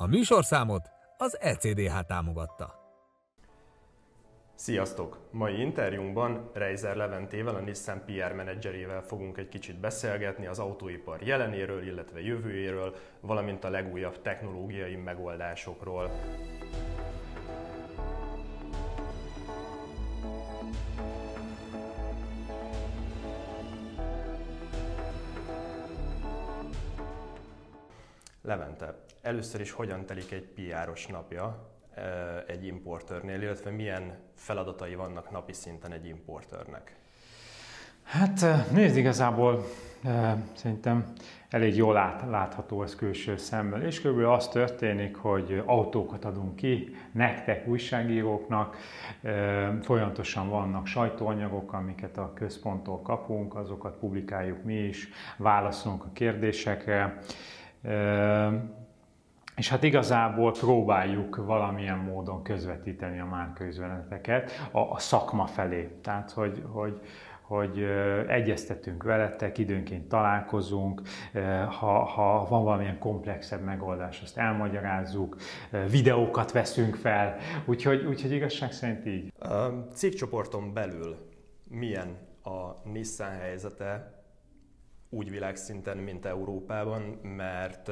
A műsorszámot az ECDH támogatta. Sziasztok! Mai interjúnkban Reiser Leventével, a Nissan PR menedzserével fogunk egy kicsit beszélgetni az autóipar jelenéről, illetve jövőjéről, valamint a legújabb technológiai megoldásokról. Levente, először is hogyan telik egy PR-os napja egy importőrnél, illetve milyen feladatai vannak napi szinten egy importőrnek? Hát nézd, igazából szerintem elég jól lát, látható ez külső szemmel, és körülbelül az történik, hogy autókat adunk ki, nektek, újságíróknak, folyamatosan vannak sajtóanyagok, amiket a központtól kapunk, azokat publikáljuk mi is, válaszolunk a kérdésekre, és hát igazából próbáljuk valamilyen módon közvetíteni a márkaüzeneteket a, a szakma felé. Tehát, hogy, hogy, hogy egyeztetünk veletek, időnként találkozunk, ha, ha van valamilyen komplexebb megoldás, azt elmagyarázzuk, videókat veszünk fel, úgyhogy, úgyhogy igazság szerint így. A cégcsoporton belül milyen a Nissan helyzete úgy világszinten, mint Európában, mert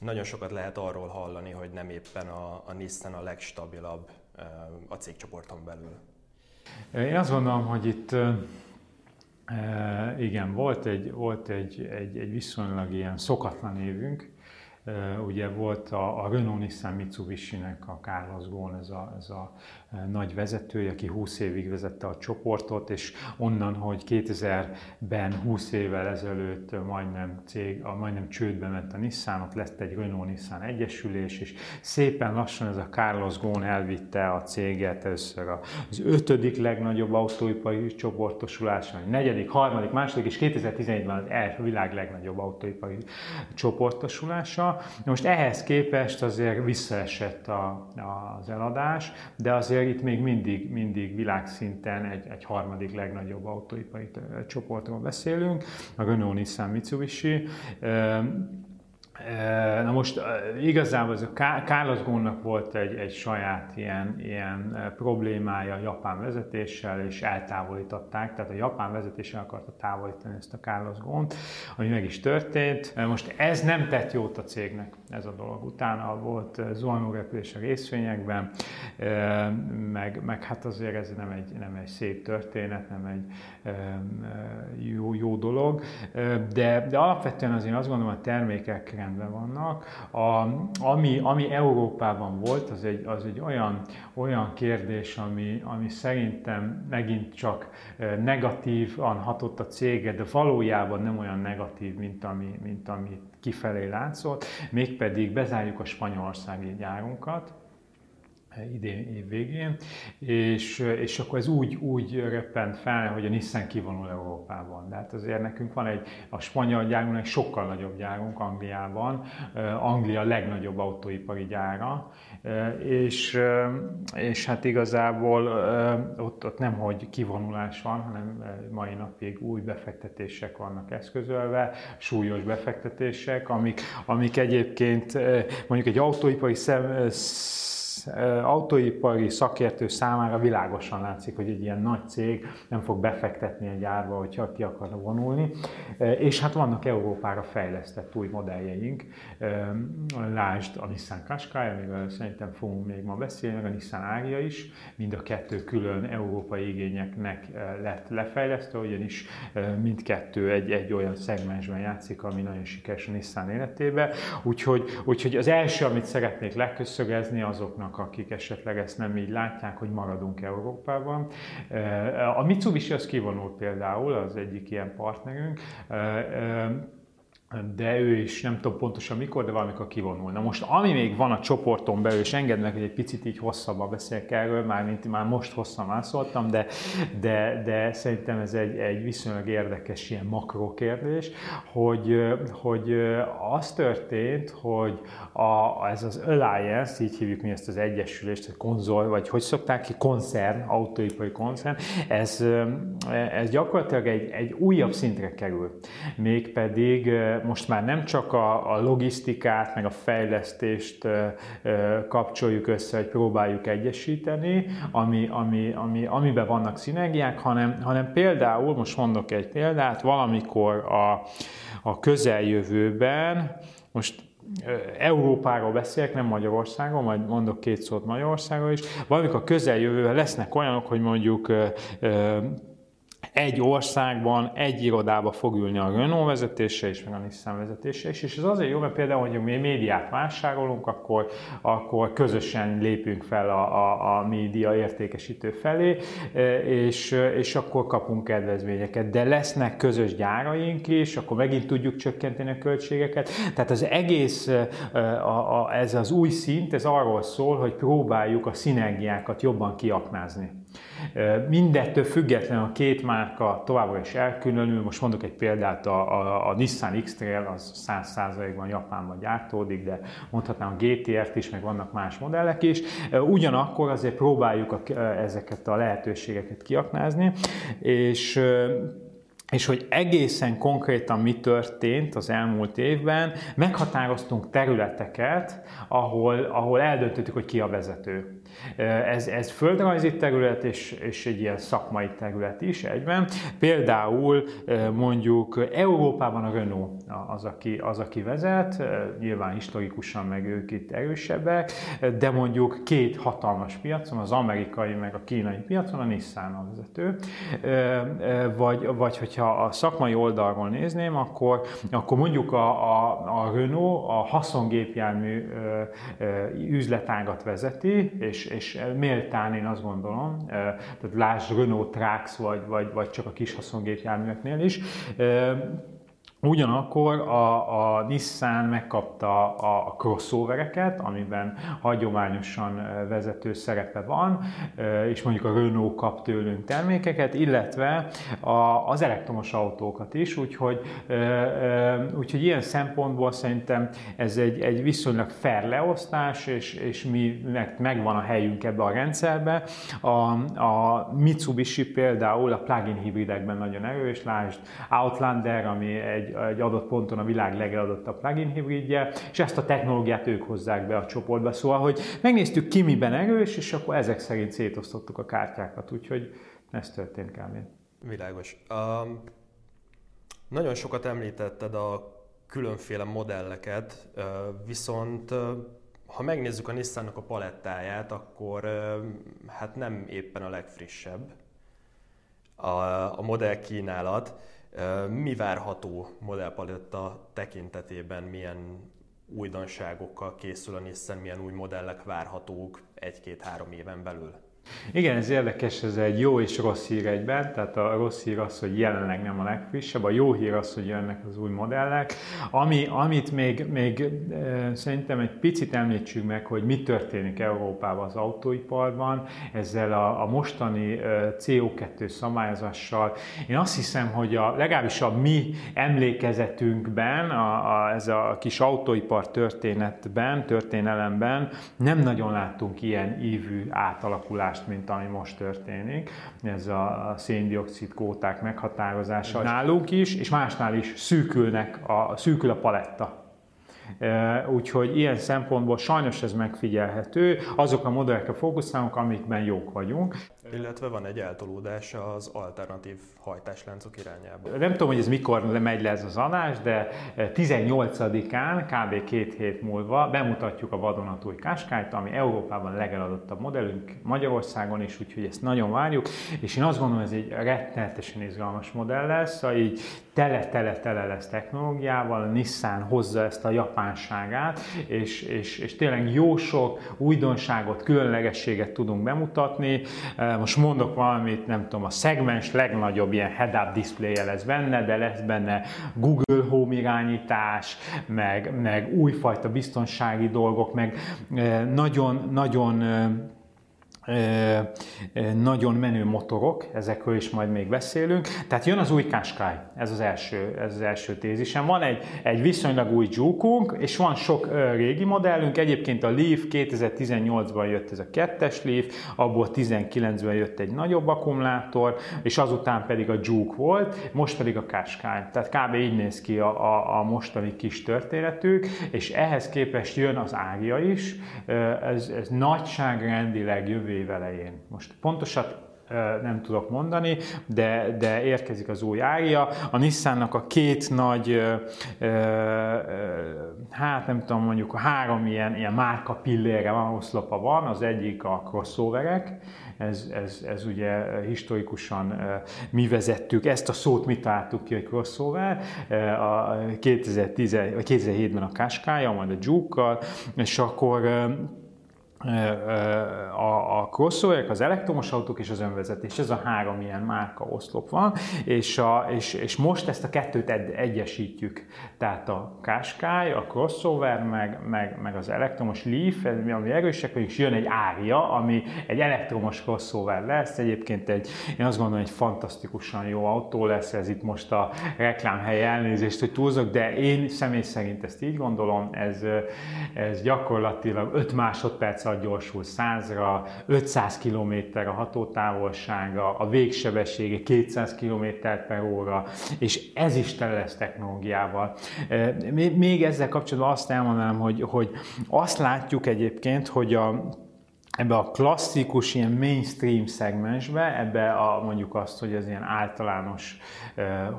nagyon sokat lehet arról hallani, hogy nem éppen a, a Nissan a legstabilabb a cégcsoporton belül. Én azt gondolom, hogy itt igen, volt egy, volt egy, egy, egy viszonylag ilyen szokatlan évünk, Ugye volt a, a Renault Nissan Mitsubishi-nek a Carlos Ghosn, ez a, ez a nagy vezetője, aki 20 évig vezette a csoportot, és onnan, hogy 2000-ben 20 évvel ezelőtt majdnem cég, a majdnem csődbe ment a Nissan, ott lett egy Renault Nissan egyesülés, és szépen lassan ez a Carlos Ghosn elvitte a céget először az ötödik legnagyobb autóipari csoportosulás, a negyedik, harmadik, második, és 2011-ben az első világ legnagyobb autóipari csoportosulása. Most ehhez képest azért visszaesett a, az eladás, de azért itt még mindig, mindig világszinten egy, egy harmadik legnagyobb autóipari csoportról beszélünk, a Renault Nissan Mitsubishi. Na most igazából ez a Carlos Gónnak volt egy, egy saját ilyen, ilyen problémája a japán vezetéssel, és eltávolították, tehát a japán vezetéssel akarta távolítani ezt a Carlos Gónt, ami meg is történt. Most ez nem tett jót a cégnek, ez a dolog. Utána volt zuhanó repülés a részvényekben, meg, meg hát azért ez nem egy, nem egy szép történet, nem egy jó, jó dolog, de, de alapvetően azért azt gondolom, a termékek rendben vannak. A, ami, ami Európában volt, az egy, az egy olyan, olyan kérdés, ami, ami szerintem megint csak negatívan hatott a cége, de valójában nem olyan negatív, mint ami, mint ami kifelé látszott, mégpedig bezárjuk a spanyolországi gyárunkat, idén év végén, és, és akkor ez úgy, úgy röppent fel, hogy a Nissan kivonul Európában. De hát azért nekünk van egy, a spanyol gyárunk egy sokkal nagyobb gyárunk Angliában, Anglia a legnagyobb autóipari gyára, és, és hát igazából ott, ott nem, hogy kivonulás van, hanem mai napig új befektetések vannak eszközölve, súlyos befektetések, amik, amik egyébként mondjuk egy autóipari szem, autóipari szakértő számára világosan látszik, hogy egy ilyen nagy cég nem fog befektetni egy árba, hogyha ki akar vonulni. És hát vannak Európára fejlesztett új modelljeink. Lásd a Nissan Qashqai, amiről szerintem fogunk még ma beszélni, meg a Nissan Aria is. Mind a kettő külön európai igényeknek lett lefejlesztve, ugyanis mindkettő egy, egy olyan szegmensben játszik, ami nagyon sikeres a Nissan életében. Úgyhogy, úgyhogy az első, amit szeretnék leköszögezni azoknak, vannak, akik esetleg ezt nem így látják, hogy maradunk Európában. A Mitsubishi az kivonult például, az egyik ilyen partnerünk de ő is nem tudom pontosan mikor, de valamikor kivonul. Na most, ami még van a csoporton belül, és engedd meg, hogy egy picit így hosszabban beszéljek erről, már mint már most hosszan szóltam, de, de, de szerintem ez egy, egy viszonylag érdekes ilyen makro kérdés, hogy, hogy az történt, hogy a, ez az Alliance, így hívjuk mi ezt az egyesülést, a konzol, vagy hogy szokták ki, koncern, autóipari koncern, ez, ez gyakorlatilag egy, egy újabb szintre kerül. Mégpedig most már nem csak a, a logisztikát, meg a fejlesztést kapcsoljuk össze, hogy próbáljuk egyesíteni, ami, ami, ami, amiben vannak szinergiák, hanem, hanem például, most mondok egy példát, valamikor a, a közeljövőben, most Európáról beszélek, nem Magyarországon, majd mondok két szót Magyarországról is. Valamikor a közeljövőben lesznek olyanok, hogy mondjuk egy országban, egy irodába fog ülni a Renault vezetése és meg a Nissan vezetése is, és ez azért jó, mert például, hogy mi médiát vásárolunk, akkor, akkor közösen lépünk fel a, a, a média értékesítő felé, és, és akkor kapunk kedvezményeket. De lesznek közös gyáraink is, akkor megint tudjuk csökkenteni a költségeket. Tehát az egész, a, a, ez az új szint, ez arról szól, hogy próbáljuk a szinergiákat jobban kiaknázni. Mindettől független a két márka továbbra is elkülönül. Most mondok egy példát, a, a, a Nissan X-Trail az 100%-ban Japánban gyártódik, de mondhatnám a GTR-t is, meg vannak más modellek is. Ugyanakkor azért próbáljuk a, ezeket a lehetőségeket kiaknázni, és és hogy egészen konkrétan mi történt az elmúlt évben, meghatároztunk területeket, ahol, ahol eldöntöttük, hogy ki a vezető. Ez, ez földrajzi terület és, és egy ilyen szakmai terület is egyben. Például mondjuk Európában a Renault az, aki, az, aki vezet, nyilván historikusan meg ők itt erősebbek, de mondjuk két hatalmas piacon, az amerikai meg a kínai piacon a Nissan a vezető. Vagy, vagy hogyha a szakmai oldalról nézném, akkor, akkor mondjuk a, a, a Renault a haszongépjármű üzletágat vezeti, és és, méltán én azt gondolom, tehát lásd Renault Trax, vagy, vagy, vagy csak a kis haszongépjárműveknél is, Ugyanakkor a, a Nissan megkapta a crossovereket, amiben hagyományosan vezető szerepe van, és mondjuk a Renault kap tőlünk termékeket, illetve a, az elektromos autókat is, úgyhogy, úgyhogy ilyen szempontból szerintem ez egy, egy viszonylag fair leosztás, és, és mi meg, megvan a helyünk ebbe a rendszerbe. A, a Mitsubishi például a plug-in hibridekben nagyon erős, lásd Outlander, ami egy egy adott ponton a világ legeladottabb plugin hibridje, és ezt a technológiát ők hozzák be a csoportba. Szóval, hogy megnéztük ki miben erős, és akkor ezek szerint szétosztottuk a kártyákat, úgyhogy ez történt kb. Világos. Um, nagyon sokat említetted a különféle modelleket, viszont ha megnézzük a Nissannak a palettáját, akkor hát nem éppen a legfrissebb a, a modell kínálat. Mi várható modellpaletta tekintetében, milyen újdonságokkal készül a Nissan, milyen új modellek várhatók egy-két-három éven belül? Igen, ez érdekes, ez egy jó és rossz hír egyben, tehát a rossz hír az, hogy jelenleg nem a legfrissebb, a jó hír az, hogy jönnek az új modellek. Ami, amit még, még szerintem egy picit említsük meg, hogy mi történik Európában az autóiparban, ezzel a, a mostani e, CO2 szabályozással. Én azt hiszem, hogy a, legalábbis a mi emlékezetünkben, a, a, ez a kis autóipar történetben, történelemben nem nagyon láttunk ilyen ívű átalakulást változást, mint ami most történik. Ez a széndiokszid kóták meghatározása nálunk is, és másnál is szűkülnek a, szűkül a paletta. Úgyhogy ilyen szempontból sajnos ez megfigyelhető. Azok a modellekre fókuszálunk, amikben jók vagyunk. Illetve van egy eltolódás az alternatív hajtásláncok irányába. Nem tudom, hogy ez mikor megy le ez az adás, de 18-án, kb. két hét múlva bemutatjuk a vadonatúj Qashqai-t, ami Európában legeladottabb modellünk Magyarországon is, úgyhogy ezt nagyon várjuk, és én azt gondolom, ez egy rettenetesen izgalmas modell lesz, szóval így tele-tele-tele lesz technológiával, a Nissan hozza ezt a japánságát, és, és, és tényleg jó sok újdonságot, különlegességet tudunk bemutatni. Most mondok valamit, nem tudom, a szegmens legnagyobb ilyen head-up display lesz benne, de lesz benne Google Home irányítás, meg, meg újfajta biztonsági dolgok, meg nagyon-nagyon nagyon menő motorok, ezekről is majd még beszélünk. Tehát jön az új Qashqai, ez az első, ez az első tézisem. Van egy, egy viszonylag új juke és van sok régi modellünk. Egyébként a Leaf 2018-ban jött ez a kettes Leaf, abból 19-ben jött egy nagyobb akkumulátor, és azután pedig a Juke volt, most pedig a Qashqai. Tehát kb. így néz ki a, a, a mostani kis történetük, és ehhez képest jön az ágia is. Ez, ez nagyságrendileg jövő év elején. Most pontosat nem tudok mondani, de, de érkezik az új ária. A Nissannak a két nagy, hát nem tudom, mondjuk három ilyen, ilyen márka pillére van, oszlopa van, az egyik a crossoverek, ez, ez, ez ugye historikusan mi vezettük, ezt a szót mi találtuk ki, hogy crossover, a 2010, 2007-ben a Qashqai, majd a Juke-kal, és akkor a, a crossoverek, az elektromos autók és az önvezetés. Ez a három ilyen márka oszlop van, és, a, és, és most ezt a kettőt ed, egyesítjük. Tehát a Qashqai, a crossover, meg, meg, meg az elektromos Leaf, ami erősek, és jön egy Ária, ami egy elektromos crossover lesz. Egyébként egy, én azt gondolom, egy fantasztikusan jó autó lesz, ez itt most a reklámhely elnézést, hogy túlzok, de én személy szerint ezt így gondolom, ez, ez gyakorlatilag 5 másodperc alatt gyorsul 100-ra, 500 km a hatótávolsága, a végsebessége 200 km per óra, és ez is tele lesz technológiával. Még ezzel kapcsolatban azt elmondanám, hogy, hogy azt látjuk egyébként, hogy a ebbe a klasszikus, ilyen mainstream szegmensbe, ebbe a, mondjuk azt, hogy az ilyen általános,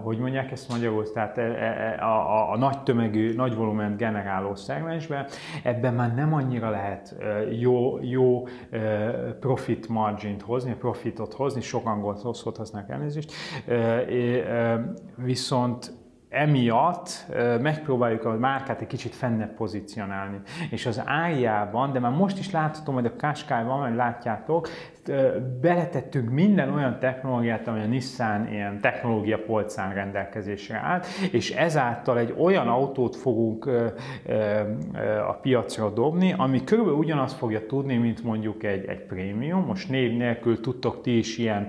hogy mondják ezt magyarul, tehát a, e, e, a, a nagy tömegű, nagy volument generáló szegmensbe, ebben már nem annyira lehet eh, jó, jó profit margin hozni, profitot hozni, sok angolt szót használnak elnézést, viszont emiatt megpróbáljuk a márkát egy kicsit fennebb pozícionálni. És az ájában, de már most is láthatom, hogy a Qashqai-ban, majd látjátok, beletettünk minden olyan technológiát, ami a Nissan ilyen technológia polcán rendelkezésre állt, és ezáltal egy olyan autót fogunk a piacra dobni, ami körülbelül ugyanazt fogja tudni, mint mondjuk egy, egy prémium. Most név nélkül tudtok ti is ilyen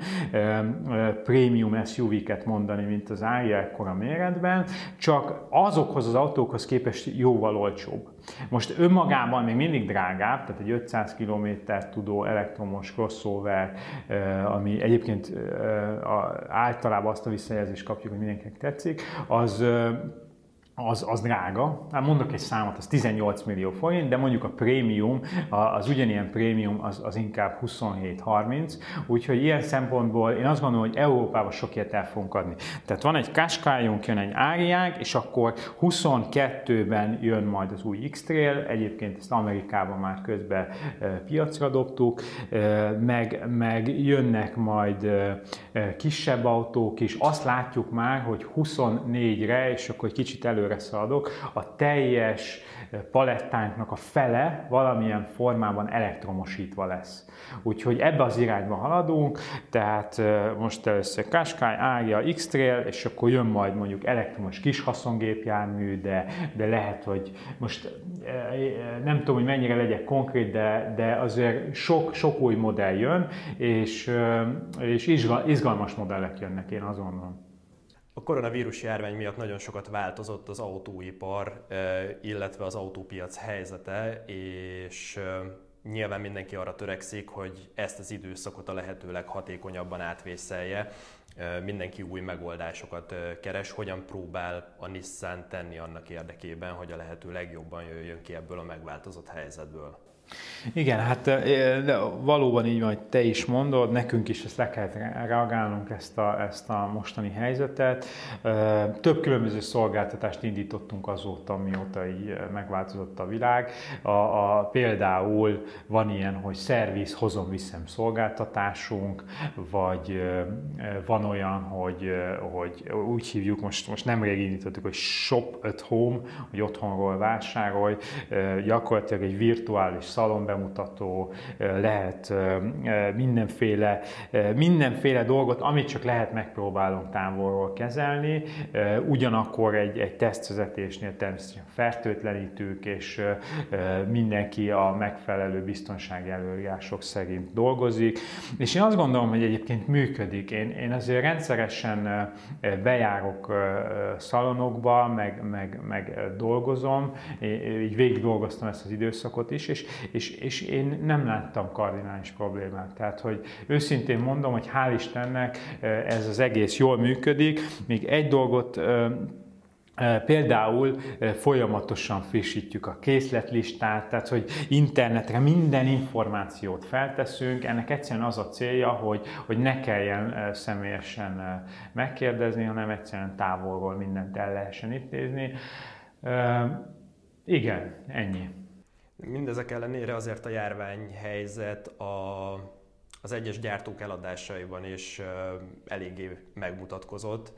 prémium SUV-ket mondani, mint az Aria ekkora méretben, csak azokhoz az autókhoz képest jóval olcsóbb. Most önmagában még mindig drágább, tehát egy 500 km tudó elektromos crossover, ami egyébként általában azt a visszajelzést kapjuk, hogy mindenkinek tetszik, az az, az drága. Hát mondok egy számot, az 18 millió forint, de mondjuk a prémium, az ugyanilyen prémium az, az inkább 27-30, úgyhogy ilyen szempontból én azt gondolom, hogy Európában sok ilyet el fogunk adni. Tehát van egy Qashqai-unk, jön egy Áriánk, és akkor 22-ben jön majd az új X-Trail, egyébként ezt Amerikában már közben piacra dobtuk, meg, meg jönnek majd kisebb autók is, azt látjuk már, hogy 24-re, és akkor egy kicsit elő előre szaladok, a teljes palettánknak a fele valamilyen formában elektromosítva lesz. Úgyhogy ebbe az irányba haladunk, tehát most először Qashqai, Ágia, X-Trail, és akkor jön majd mondjuk elektromos kis haszongépjármű, de, de lehet, hogy most nem tudom, hogy mennyire legyek konkrét, de, de azért sok, sok új modell jön, és, és izgalmas modellek jönnek, én azt gondolom. A koronavírus járvány miatt nagyon sokat változott az autóipar, illetve az autópiac helyzete, és nyilván mindenki arra törekszik, hogy ezt az időszakot a lehető leghatékonyabban átvészelje. Mindenki új megoldásokat keres, hogyan próbál a Nissan tenni annak érdekében, hogy a lehető legjobban jöjjön ki ebből a megváltozott helyzetből. Igen, hát valóban így van, hogy te is mondod, nekünk is ezt le kell reagálnunk ezt a, ezt a mostani helyzetet. Több különböző szolgáltatást indítottunk azóta, mióta így megváltozott a világ. A, a, például van ilyen, hogy szerviz, hozom, viszem szolgáltatásunk, vagy van olyan, hogy, hogy úgy hívjuk, most, most nemrég indítottuk, hogy Shop at Home, hogy otthonról vásárolj, gyakorlatilag egy virtuális szalonbemutató, lehet mindenféle, mindenféle dolgot, amit csak lehet megpróbálunk távolról kezelni. Ugyanakkor egy, egy tesztvezetésnél természetesen fertőtlenítők, és mindenki a megfelelő biztonsági előírások szerint dolgozik. És én azt gondolom, hogy egyébként működik. Én, én azért rendszeresen bejárok szalonokba, meg, meg, meg dolgozom, így végig dolgoztam ezt az időszakot is, és, és, és én nem láttam kardinális problémát. Tehát, hogy őszintén mondom, hogy hál' Istennek ez az egész jól működik. Még egy dolgot Például folyamatosan frissítjük a készletlistát, tehát hogy internetre minden információt felteszünk. Ennek egyszerűen az a célja, hogy, hogy ne kelljen személyesen megkérdezni, hanem egyszerűen távolról mindent el lehessen intézni. Igen, ennyi. Mindezek ellenére azért a járványhelyzet a, az egyes gyártók eladásaiban is eléggé megmutatkozott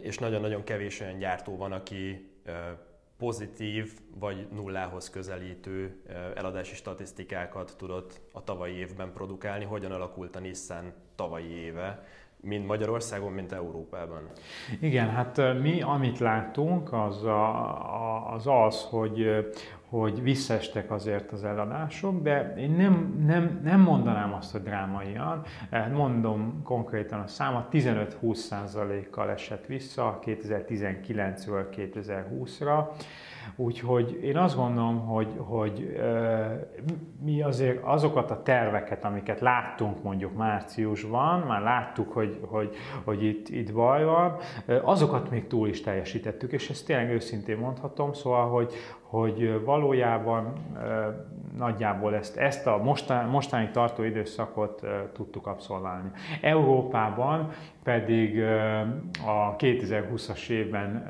és nagyon-nagyon kevés olyan gyártó van, aki pozitív vagy nullához közelítő eladási statisztikákat tudott a tavalyi évben produkálni. Hogyan alakult a Nissan tavalyi éve, mind Magyarországon, mint Európában? Igen, hát mi, amit látunk, az a, az, az hogy, hogy visszaestek azért az eladások, de én nem, nem, nem mondanám azt, hogy drámaian, eh, mondom konkrétan a számot, 15-20%-kal esett vissza 2019-ről 2020-ra, Úgyhogy én azt gondolom, hogy, hogy mi azért azokat a terveket, amiket láttunk mondjuk márciusban, már láttuk, hogy, hogy, hogy itt, itt baj van, azokat még túl is teljesítettük, és ezt tényleg őszintén mondhatom, szóval, hogy, hogy valójában nagyjából ezt, ezt a mostani, mostani tartó időszakot tudtuk abszolválni. Európában pedig a 2020-as évben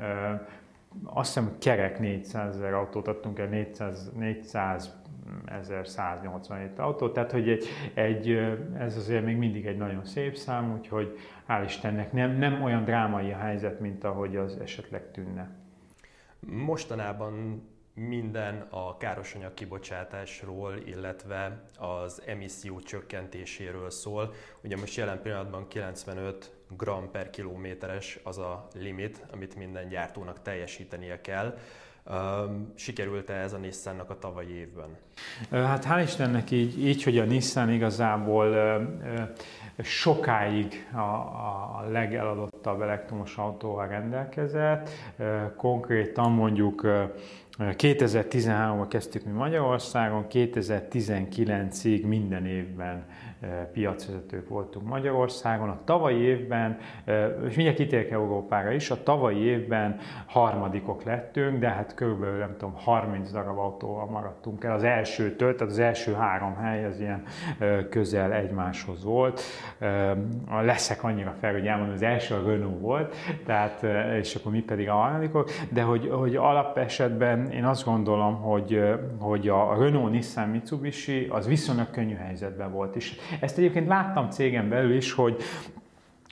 azt hiszem kerek 400 ezer autót adtunk el, 400, 400 1187 autó, tehát hogy egy, egy, ez azért még mindig egy nagyon szép szám, úgyhogy hál' Istennek nem, nem olyan drámai a helyzet, mint ahogy az esetleg tűnne. Mostanában minden a károsanyag kibocsátásról, illetve az emisszió csökkentéséről szól. Ugye most jelen pillanatban 95 gram per kilométeres az a limit, amit minden gyártónak teljesítenie kell. Sikerült-e ez a Nissannak a tavalyi évben? Hát hál' Istennek így, így hogy a Nissan igazából sokáig a, a legeladottabb elektromos autóval rendelkezett. Konkrétan mondjuk 2013-ban kezdtük mi Magyarországon, 2019-ig minden évben piacvezetők voltunk Magyarországon. A tavalyi évben, és mindjárt kitérek Európára is, a tavalyi évben harmadikok lettünk, de hát körülbelül nem tudom, 30 darab autóval maradtunk el az elsőtől, tehát az első három hely az ilyen közel egymáshoz volt. Leszek annyira fel, hogy elmondom, az első a Renault volt, tehát, és akkor mi pedig a harmadikok, de hogy, hogy alapesetben én azt gondolom, hogy, hogy a Renault, Nissan, Mitsubishi az viszonylag könnyű helyzetben volt, és ezt egyébként láttam cégem belül is, hogy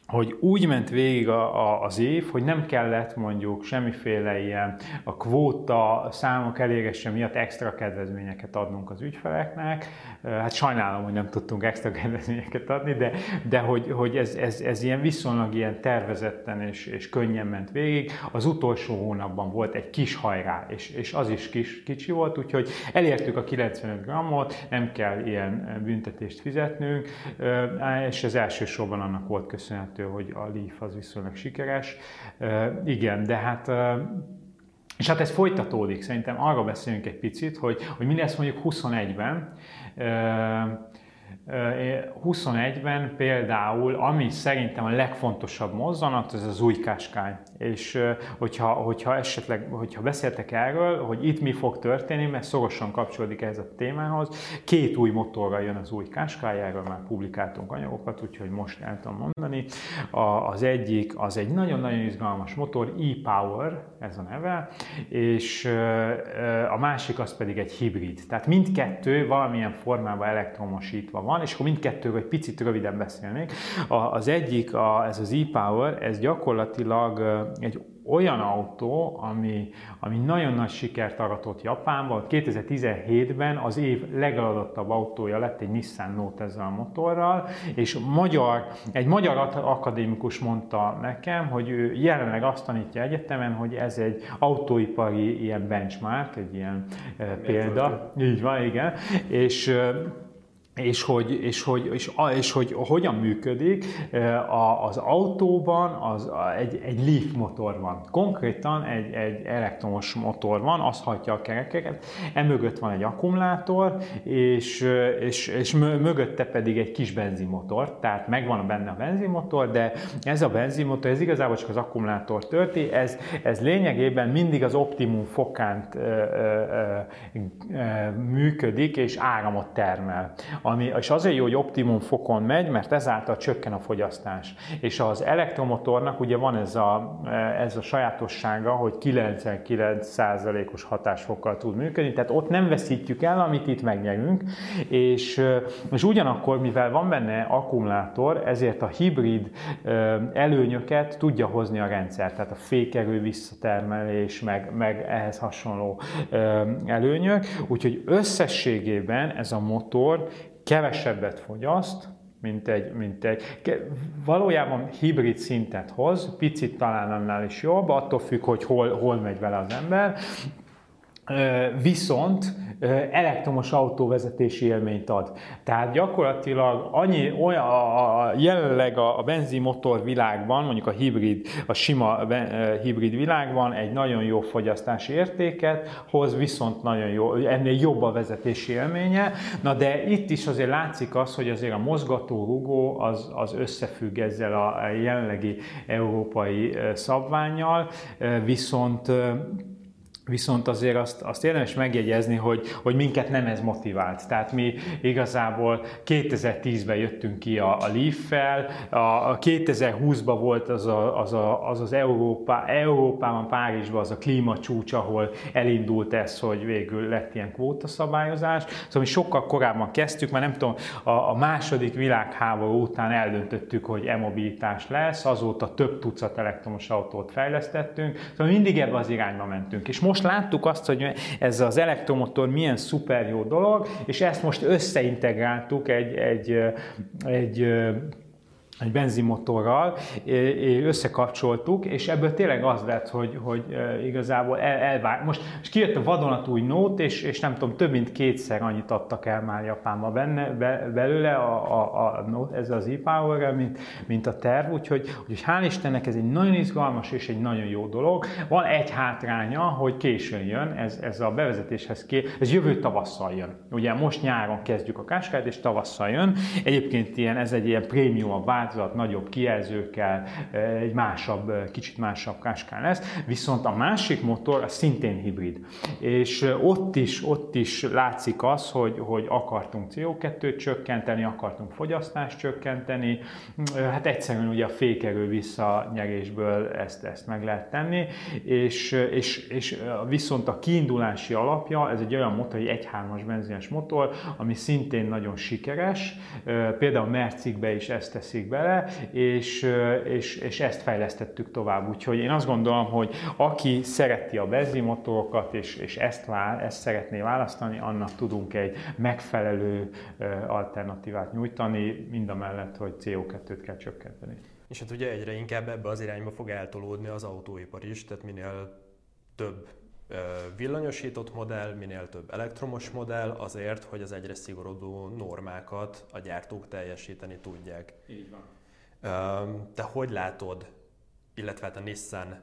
hogy úgy ment végig a, a, az év, hogy nem kellett mondjuk semmiféle ilyen a kvóta számok elérése miatt extra kedvezményeket adnunk az ügyfeleknek. Hát sajnálom, hogy nem tudtunk extra kedvezményeket adni, de, de hogy, hogy ez, ez, ez ilyen viszonylag ilyen tervezetten és, és könnyen ment végig. Az utolsó hónapban volt egy kis hajrá, és, és az is kis, kicsi volt, úgyhogy elértük a 95 grammot, nem kell ilyen büntetést fizetnünk, és ez elsősorban annak volt köszönhető, elképzelhető, hogy a Leaf az viszonylag sikeres. Igen, de hát és hát ez folytatódik, szerintem arra beszélünk egy picit, hogy, hogy mi lesz mondjuk 21-ben, 21-ben például, ami szerintem a legfontosabb mozzanat, ez az új Qashqai. És hogyha, hogyha esetleg, hogyha beszéltek erről, hogy itt mi fog történni, mert szorosan kapcsolódik ez a témához, két új motorral jön az új Qashqai, erről már publikáltunk anyagokat, úgyhogy most el tudom mondani. A, az egyik, az egy nagyon-nagyon izgalmas motor, e-Power, ez a neve, és a másik az pedig egy hibrid. Tehát mindkettő valamilyen formában elektromosítva van, és akkor mindkettőről egy picit röviden beszélnék. Az egyik, a, ez az e-Power, ez gyakorlatilag egy olyan autó, ami, ami nagyon nagy sikert aratott Japánban. 2017-ben az év legeladottabb autója lett egy Nissan Note ezzel a motorral, és magyar, egy magyar akadémikus mondta nekem, hogy ő jelenleg azt tanítja egyetemen, hogy ez egy autóipari ilyen benchmark, egy ilyen példa. Így van, igen. És és hogy, és, hogy, és, és hogy hogyan működik. Az autóban az, egy, egy Leaf motor van. Konkrétan egy, egy elektromos motor van, az hajtja a kerekeket, emögött van egy akkumulátor, és, és, és mögötte pedig egy kis benzinmotor, tehát megvan benne a benzinmotor, de ez a benzinmotor, ez igazából csak az akkumulátor törti, ez, ez lényegében mindig az optimum fokán működik, és áramot termel ami, és azért jó, hogy optimum fokon megy, mert ezáltal csökken a fogyasztás. És az elektromotornak ugye van ez a, ez a sajátossága, hogy 99%-os hatásfokkal tud működni, tehát ott nem veszítjük el, amit itt megnyerünk, és, és ugyanakkor, mivel van benne akkumulátor, ezért a hibrid előnyöket tudja hozni a rendszer, tehát a fékerő visszatermelés, meg, meg ehhez hasonló előnyök, úgyhogy összességében ez a motor kevesebbet fogyaszt, mint egy, mint egy, valójában hibrid szintet hoz, picit talán annál is jobb, attól függ, hogy hol, hol megy vele az ember, viszont elektromos autóvezetési élményt ad. Tehát gyakorlatilag annyi, olyan, a, jelenleg a, a benzinmotor világban, mondjuk a hibrid, a sima hibrid világban egy nagyon jó fogyasztási értéket hoz, viszont nagyon jó, ennél jobb a vezetési élménye. Na de itt is azért látszik az, hogy azért a mozgató rugó az, az összefügg ezzel a jelenlegi európai szabványjal, viszont Viszont azért azt, azt érdemes megjegyezni, hogy, hogy minket nem ez motivált. Tehát mi igazából 2010-ben jöttünk ki a, a Leaf-fel, a 2020-ban volt az a, az, a, az, az Európa, Európában, Párizsban az a klímacsúcs, ahol elindult ez, hogy végül lett ilyen kvótaszabályozás. Szóval mi sokkal korábban kezdtük, mert nem tudom, a, a második világháború után eldöntöttük, hogy e-mobilitás lesz, azóta több tucat elektromos autót fejlesztettünk, szóval mindig ebbe az irányba mentünk. És most most láttuk azt, hogy ez az elektromotor milyen szuper jó dolog, és ezt most összeintegráltuk egy, egy, egy egy benzinmotorral, összekapcsoltuk, és ebből tényleg az lett, hogy, hogy igazából el, elvár. Most és kijött a vadonatúj nót, és, és nem tudom, több mint kétszer annyit adtak el már Japánba benne, be, belőle a, a, a, ez az e-power mint, mint a terv, úgyhogy, úgyhogy hál' Istennek ez egy nagyon izgalmas és egy nagyon jó dolog. Van egy hátránya, hogy későn jön, ez, ez a bevezetéshez ké, ez jövő tavasszal jön. Ugye most nyáron kezdjük a káskát, és tavasszal jön. Egyébként ilyen, ez egy ilyen prémium a változat, nagyobb kijelzőkkel, egy másabb, kicsit másabb káskán lesz, viszont a másik motor a szintén hibrid. És ott is, ott is látszik az, hogy, hogy akartunk CO2-t csökkenteni, akartunk fogyasztást csökkenteni, hát egyszerűen ugye a fékerő visszanyerésből ezt, ezt meg lehet tenni, és, és, és viszont a kiindulási alapja, ez egy olyan motor, egy 1.3-as benzines motor, ami szintén nagyon sikeres, például Mercikbe is ezt teszik be, vele, és, és, és ezt fejlesztettük tovább. Úgyhogy én azt gondolom, hogy aki szereti a benzinmotorokat, és, és ezt, vál, ezt szeretné választani, annak tudunk egy megfelelő alternatívát nyújtani, mind a mellett, hogy CO2-t kell csökkenteni. És hát ugye egyre inkább ebbe az irányba fog eltolódni az autóipar is, tehát minél több villanyosított modell, minél több elektromos modell, azért, hogy az egyre szigorodó normákat a gyártók teljesíteni tudják. Így van. Te hogy látod, illetve hát a Nissan,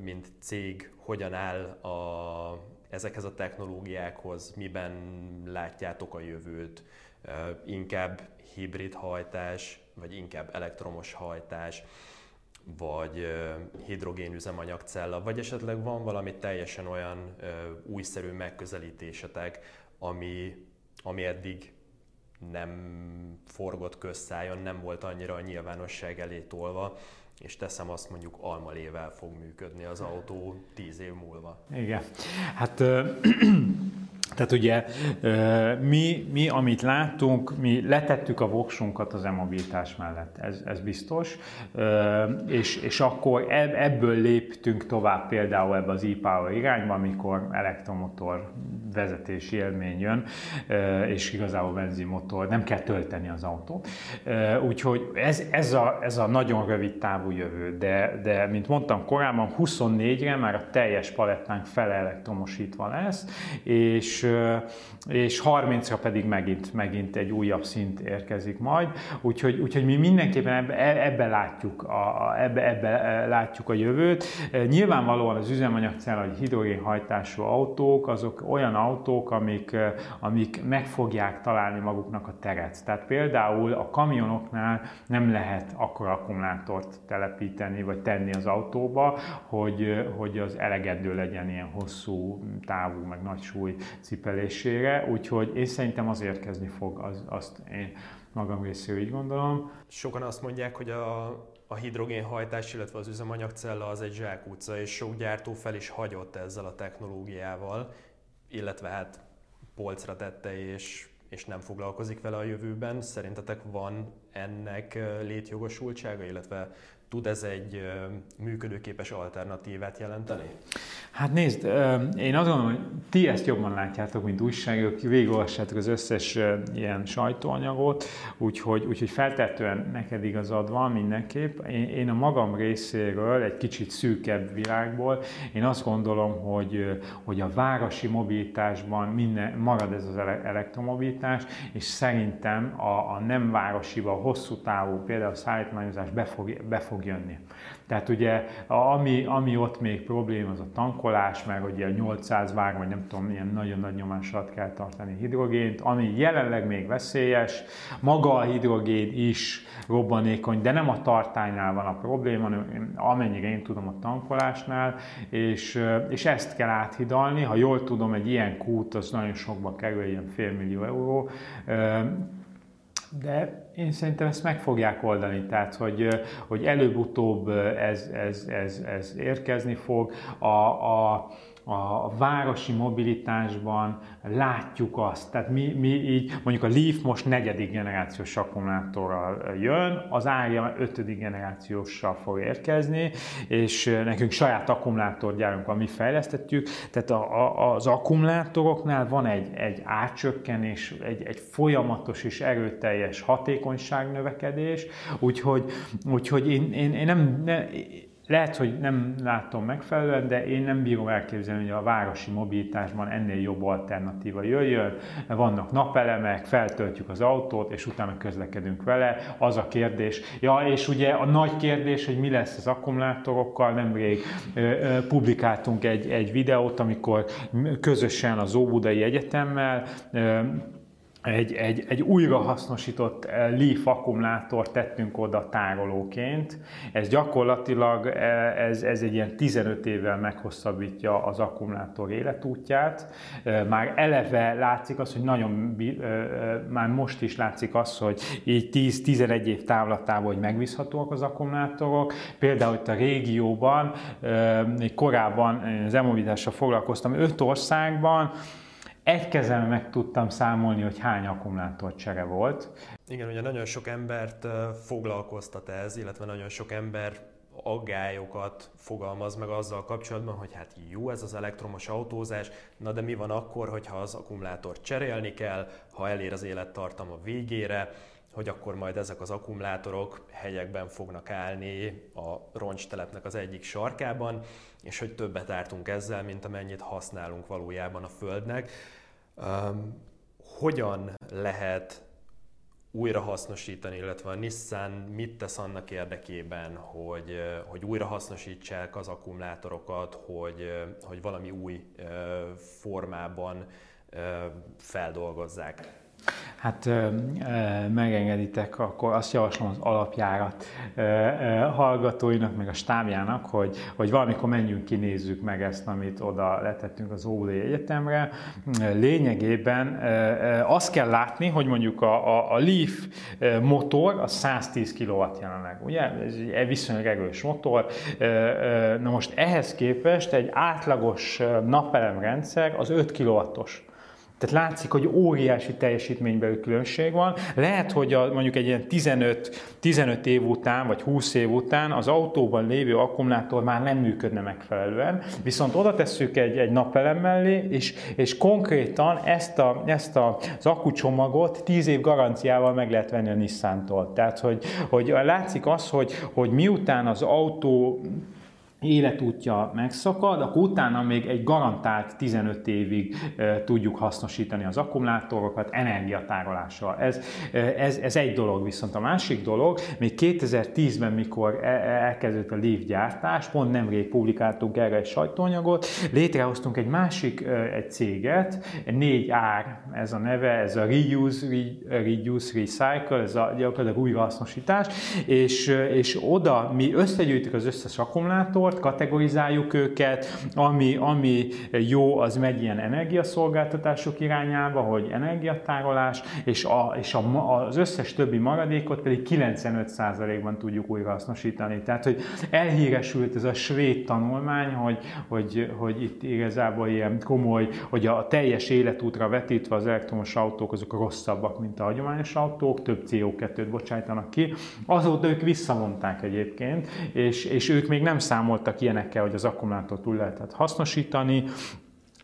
mint cég, hogyan áll a, ezekhez a technológiákhoz, miben látjátok a jövőt, inkább hibrid hajtás, vagy inkább elektromos hajtás, vagy hidrogénüzemanyagcella, vagy esetleg van valami teljesen olyan újszerű megközelítésetek, ami, ami eddig nem forgott közszájon, nem volt annyira a nyilvánosság elé tolva, és teszem azt mondjuk almalével fog működni az autó tíz év múlva. Igen. Hát Tehát ugye mi, mi, amit láttunk, mi letettük a voksunkat az e-mobilitás mellett, ez, ez biztos, és, és akkor ebből léptünk tovább például ebbe az e-power irányba, amikor elektromotor vezetési élmény jön, és igazából benzinmotor, nem kell tölteni az autót. Úgyhogy ez, ez, a, ez a nagyon rövid távú jövő, de, de mint mondtam korábban, 24-re már a teljes palettánk fele elektromosítva lesz, és és 30-ra pedig megint, megint egy újabb szint érkezik majd. Úgyhogy, úgyhogy mi mindenképpen ebbe, ebbe, látjuk a, ebbe, ebbe látjuk a jövőt. Nyilvánvalóan az üzemanyagcell, vagy hidrogénhajtású autók, azok olyan autók, amik, amik meg fogják találni maguknak a teret. Tehát például a kamionoknál nem lehet akkora akkumulátort telepíteni, vagy tenni az autóba, hogy, hogy az elegendő legyen ilyen hosszú távú, meg nagy súly cipelésére, úgyhogy én szerintem az érkezni fog, az, azt én magam részéről így gondolom. Sokan azt mondják, hogy a, a hidrogénhajtás, illetve az üzemanyagcella az egy zsákutca, és sok gyártó fel is hagyott ezzel a technológiával, illetve hát polcra tette, és, és nem foglalkozik vele a jövőben. Szerintetek van ennek létjogosultsága, illetve tud ez egy működőképes alternatívát jelenteni? Hát nézd, én azt gondolom, hogy ti ezt jobban látjátok, mint újságok, végigolvassátok az összes ilyen sajtóanyagot, úgyhogy, úgyhogy feltetően neked igazad van mindenképp. Én, én a magam részéről, egy kicsit szűkebb világból, én azt gondolom, hogy, hogy a városi mobilitásban minden, marad ez az elektromobilitás, és szerintem a, a nem városiba, a hosszú távú, például a szállítmányozás be fog, be fog jönni. Tehát ugye ami, ami ott még probléma, az a tankolás, meg ugye a 800 vág, vagy nem tudom, milyen nagyon nagy nyomás alatt kell tartani hidrogént, ami jelenleg még veszélyes. Maga a hidrogén is robbanékony, de nem a tartálynál van a probléma, hanem amennyire én tudom a tankolásnál, és, és ezt kell áthidalni. Ha jól tudom, egy ilyen kút az nagyon sokba kerül, ilyen fél millió euró, de én szerintem ezt meg fogják oldani, tehát hogy, hogy előbb-utóbb ez, ez, ez, ez érkezni fog. A, a, a városi mobilitásban látjuk azt, tehát mi, mi így, mondjuk a Leaf most negyedik generációs akkumulátorral jön, az árja ötödik generációssal fog érkezni, és nekünk saját akkumulátorgyárunk van, mi fejlesztettük, tehát a, a, az akkumulátoroknál van egy, egy átcsökkenés, egy, egy folyamatos és erőteljes hatékonyságnövekedés, úgyhogy, úgyhogy én, én, én nem, ne, lehet, hogy nem látom megfelelően, de én nem bírom elképzelni, hogy a városi mobilitásban ennél jobb alternatíva jöjjön. Vannak napelemek, feltöltjük az autót, és utána közlekedünk vele. Az a kérdés. Ja, és ugye a nagy kérdés, hogy mi lesz az akkumulátorokkal. Nemrég publikáltunk egy, egy videót, amikor közösen az Óbudai Egyetemmel egy, egy, egy újrahasznosított eh, Leaf akkumulátort tettünk oda tárolóként. Ez gyakorlatilag eh, ez, ez egy ilyen 15 évvel meghosszabbítja az akkumulátor életútját. Eh, már eleve látszik az, hogy nagyon, már most is látszik az, hogy így 10-11 év távlatában, hogy megbízhatóak az akkumulátorok. Például itt a régióban, korábban az emovitással foglalkoztam, 5 országban, egy kezem meg tudtam számolni, hogy hány akkumulátorcsere volt. Igen, ugye nagyon sok embert foglalkoztat ez, illetve nagyon sok ember aggályokat fogalmaz meg azzal kapcsolatban, hogy hát jó ez az elektromos autózás, na de mi van akkor, hogyha az akkumulátort cserélni kell, ha elér az élettartama végére, hogy akkor majd ezek az akkumulátorok hegyekben fognak állni a roncstelepnek az egyik sarkában, és hogy többet ártunk ezzel, mint amennyit használunk valójában a Földnek. Um, hogyan lehet újra hasznosítani, illetve a Nissan mit tesz annak érdekében, hogy, hogy újra hasznosítsák az akkumulátorokat, hogy, hogy valami új formában feldolgozzák? Hát megengeditek, akkor azt javaslom az alapjárat hallgatóinak, meg a stábjának, hogy, hogy valamikor menjünk ki, nézzük meg ezt, amit oda letettünk az Óbudai Egyetemre. Lényegében azt kell látni, hogy mondjuk a, a, a Leaf motor a 110 kW jelenleg, ugye? Ez egy viszonylag erős motor. Na most ehhez képest egy átlagos napelemrendszer az 5 kW-os. Tehát látszik, hogy óriási teljesítménybeli különbség van. Lehet, hogy a, mondjuk egy ilyen 15, 15 év után, vagy 20 év után az autóban lévő akkumulátor már nem működne megfelelően, viszont oda tesszük egy, egy napelem mellé, és, és konkrétan ezt, a, ezt a, az akkucsomagot 10 év garanciával meg lehet venni a Nissan-tól. Tehát, hogy, hogy látszik az, hogy, hogy miután az autó életútja megszakad, akkor utána még egy garantált 15 évig e, tudjuk hasznosítani az akkumulátorokat energiatárolással. Ez, ez, ez egy dolog, viszont a másik dolog, még 2010-ben, mikor elkezdődött a Leaf gyártás, pont nemrég publikáltunk erre egy sajtóanyagot, létrehoztunk egy másik egy céget, 4R ez a neve, ez a Reuse, Re, Reduce, Recycle, ez a gyakorlatilag újrahasznosítás, és, és oda mi összegyűjtük az összes akkumulátort, sort, kategorizáljuk őket, ami, ami jó, az megy ilyen energiaszolgáltatások irányába, hogy energiatárolás, és, a, és a, az összes többi maradékot pedig 95%-ban tudjuk újrahasznosítani. Tehát, hogy elhíresült ez a svéd tanulmány, hogy, hogy, hogy itt igazából ilyen komoly, hogy a teljes életútra vetítve az elektromos autók azok rosszabbak, mint a hagyományos autók, több CO2-t bocsájtanak ki. Azóta ők visszavonták egyébként, és, és ők még nem számolták számoltak ilyenekkel, hogy az akkumulátort túl lehetett hasznosítani,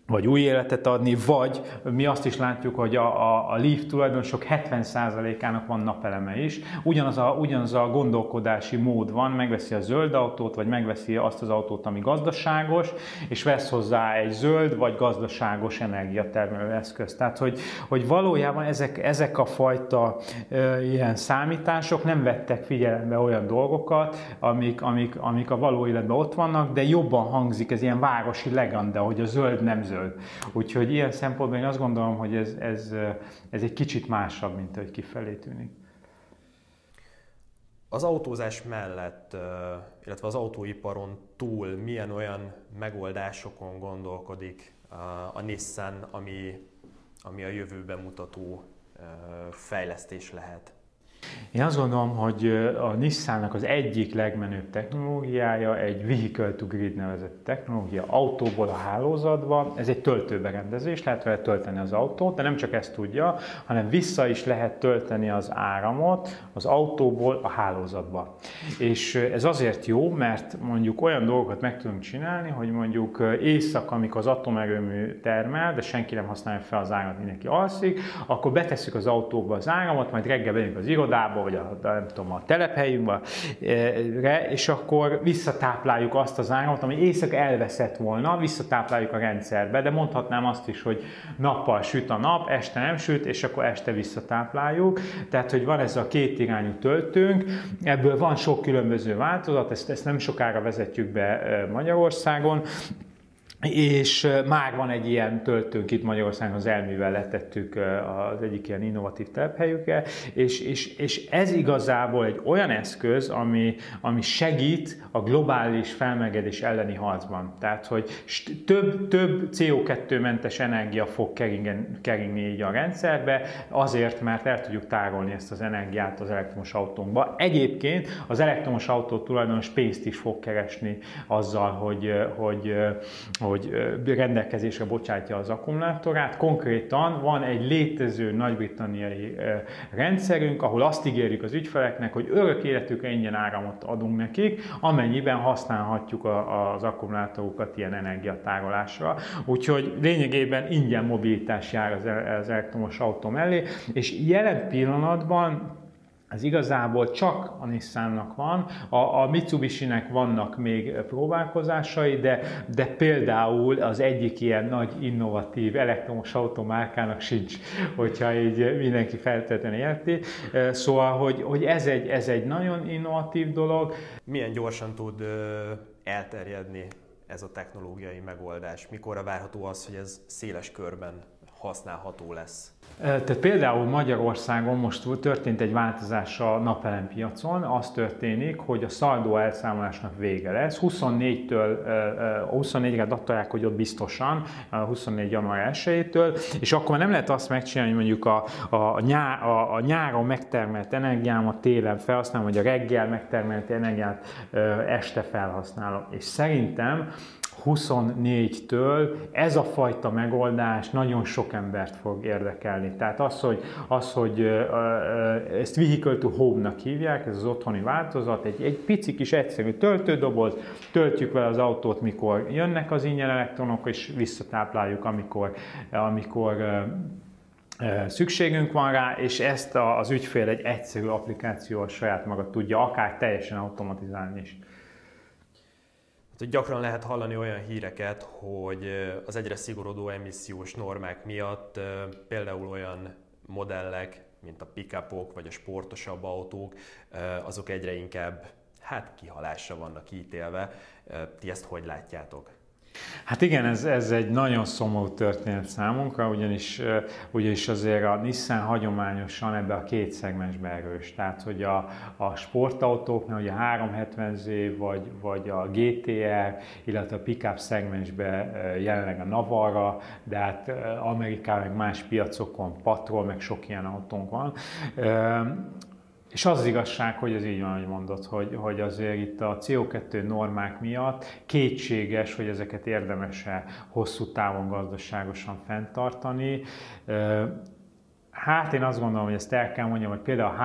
vagy új életet adni, vagy mi azt is látjuk, hogy a, a, a Leaf tulajdonosok 70%-ának van napeleme is. Ugyanaz a, ugyanaz a gondolkodási mód van, megveszi a zöld autót, vagy megveszi azt az autót, ami gazdaságos, és vesz hozzá egy zöld vagy gazdaságos energiatermelő eszköz. Tehát, hogy, hogy valójában ezek, ezek a fajta e, ilyen számítások nem vettek figyelembe olyan dolgokat, amik, amik, amik a való életben ott vannak, de jobban hangzik ez ilyen városi legenda, hogy a zöld nem zöld. Úgyhogy ilyen szempontból én azt gondolom, hogy ez, ez, ez egy kicsit másabb, mint hogy kifelé tűnik. Az autózás mellett, illetve az autóiparon túl milyen olyan megoldásokon gondolkodik a Nissan, ami, ami a jövőben mutató fejlesztés lehet? Én azt gondolom, hogy a Nissannak az egyik legmenőbb technológiája egy vehicle to grid nevezett technológia, autóból a hálózatba. Ez egy töltőberendezés, lehet vele tölteni az autót, de nem csak ezt tudja, hanem vissza is lehet tölteni az áramot az autóból a hálózatba. És ez azért jó, mert mondjuk olyan dolgokat meg tudunk csinálni, hogy mondjuk éjszaka, amikor az atomerőmű termel, de senki nem használja fel az áramot, mindenki alszik, akkor betesszük az autóba az áramot, majd reggel bejönk az irodába, irodába, vagy a, nem tudom, a telephelyünkbe, és akkor visszatápláljuk azt az áramot, ami éjszaka elveszett volna, visszatápláljuk a rendszerbe, de mondhatnám azt is, hogy nappal süt a nap, este nem süt, és akkor este visszatápláljuk. Tehát, hogy van ez a két irányú töltőnk, ebből van sok különböző változat, ezt, ezt nem sokára vezetjük be Magyarországon, és már van egy ilyen töltőnk itt Magyarországon, az elművel letettük az egyik ilyen innovatív telephelyükre, és, és, és ez igazából egy olyan eszköz, ami, ami segít a globális felmelegedés elleni harcban. Tehát, hogy több, több CO2-mentes energia fog keringen, keringni így a rendszerbe, azért, mert el tudjuk tárolni ezt az energiát az elektromos autónkba. Egyébként az elektromos autó tulajdonos pénzt is fog keresni azzal, hogy, hogy, hogy hogy rendelkezésre bocsátja az akkumulátorát. Konkrétan van egy létező nagy-britanniai rendszerünk, ahol azt ígérjük az ügyfeleknek, hogy örök életükre ingyen áramot adunk nekik, amennyiben használhatjuk az akkumulátorokat ilyen energiatárolásra. Úgyhogy lényegében ingyen mobilitás jár az elektromos autó mellé, és jelen pillanatban ez igazából csak a Nissannak van, a, a Mitsubishi-nek vannak még próbálkozásai, de, de például az egyik ilyen nagy innovatív elektromos automárkának sincs, hogyha így mindenki feltétlenül érti. Szóval, hogy, hogy ez, egy, ez egy nagyon innovatív dolog. Milyen gyorsan tud elterjedni ez a technológiai megoldás? Mikorra várható az, hogy ez széles körben használható lesz? Tehát például Magyarországon most történt egy változás a napelempiacon, az történik, hogy a szaldó elszámolásnak vége lesz. 24-től, 24-re datolják, hogy ott biztosan, 24. január 1-től, és akkor nem lehet azt megcsinálni, hogy mondjuk a, a, nyár, a, a nyáron megtermelt energiámat télen felhasználom, vagy a reggel megtermelt energiát este felhasználom. És szerintem 24-től ez a fajta megoldás nagyon sok embert fog érdekelni. Tehát az, hogy, az, hogy ezt Vehicle to Home-nak hívják, ez az otthoni változat, egy, egy pici kis egyszerű töltődoboz, töltjük vele az autót, mikor jönnek az ingyen elektronok, és visszatápláljuk, amikor, amikor szükségünk van rá, és ezt az ügyfél egy egyszerű applikációval saját maga tudja akár teljesen automatizálni is. Hát, gyakran lehet hallani olyan híreket, hogy az egyre szigorodó emissziós normák miatt például olyan modellek, mint a pickupok vagy a sportosabb autók, azok egyre inkább hát kihalásra vannak ítélve. Ti ezt hogy látjátok? Hát igen, ez, ez egy nagyon szomorú történet számunkra, ugyanis, ugyanis azért a Nissan hagyományosan ebbe a két szegmensbe erős. Tehát, hogy a, a sportautóknál, hogy a 370Z vagy, vagy a GTR, illetve a pickup szegmensbe jelenleg a Navara, de hát Amerikában meg más piacokon Patrol, meg sok ilyen autónk van. És az az igazság, hogy ez így van, hogy mondod, hogy, hogy azért itt a CO2 normák miatt kétséges, hogy ezeket érdemes-e hosszú távon gazdaságosan fenntartani. Hát én azt gondolom, hogy ezt el kell mondjam, hogy például a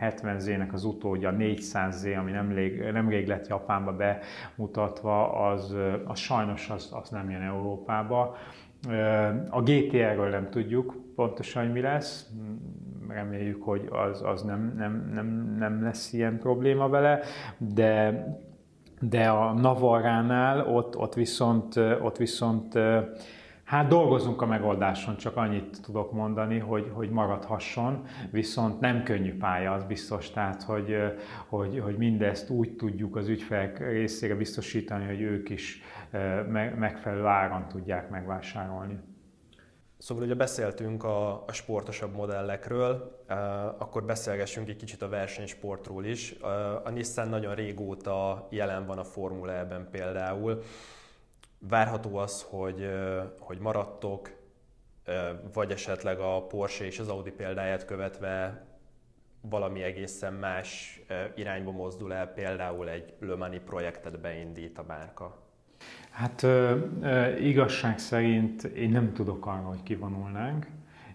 370Z-nek az utódja, a 400Z, ami nemrég, nemrég lett Japánba bemutatva, az, az sajnos az, az nem jön Európába. A GTR-ről nem tudjuk pontosan, hogy mi lesz, reméljük, hogy az, az nem, nem, nem, nem lesz ilyen probléma vele, de, de a Navarránál ott, ott viszont, ott viszont Hát dolgozunk a megoldáson, csak annyit tudok mondani, hogy, hogy maradhasson, viszont nem könnyű pálya, az biztos, tehát hogy, hogy, hogy mindezt úgy tudjuk az ügyfelek részére biztosítani, hogy ők is megfelelő áron tudják megvásárolni. Szóval ugye beszéltünk a, a sportosabb modellekről, akkor beszélgessünk egy kicsit a versenysportról is. A Nissan nagyon régóta jelen van a Formula E-ben például. Várható az, hogy, hogy maradtok, vagy esetleg a Porsche és az Audi példáját követve valami egészen más irányba mozdul el, például egy Le Mani projektet beindít a márka? Hát igazság szerint én nem tudok arra, hogy kivonulnánk.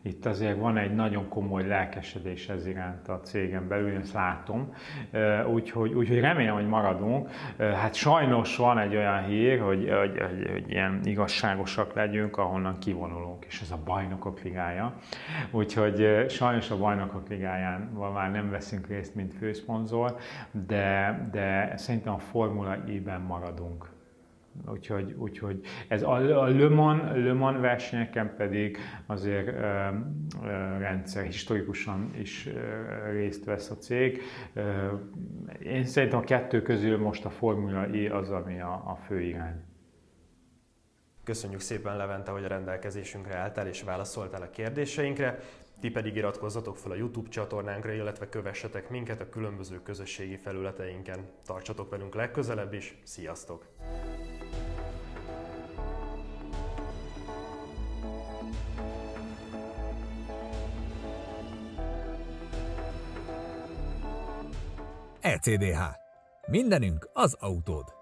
Itt azért van egy nagyon komoly lelkesedés ez iránt a cégen belül, én ezt látom. Úgyhogy, úgyhogy remélem, hogy maradunk. Hát sajnos van egy olyan hír, hogy, hogy, hogy, hogy ilyen igazságosak legyünk, ahonnan kivonulunk, és ez a bajnokok ligája. Úgyhogy sajnos a bajnokok ligáján már nem veszünk részt, mint főszponzor, de, de szerintem a Formula I-ben maradunk. Úgyhogy, úgyhogy ez a, a Le Mans, Le Mans versenyeken pedig azért ö, ö, rendszer, historikusan is ö, részt vesz a cég. Ö, én szerintem a kettő közül most a Formula I az, ami a, a fő irány. Köszönjük szépen Levente, hogy a rendelkezésünkre álltál és válaszoltál a kérdéseinkre. Ti pedig iratkozzatok fel a YouTube csatornánkra, illetve kövessetek minket a különböző közösségi felületeinken. Tartsatok velünk legközelebb is, sziasztok! ECDH. Mindenünk az autód.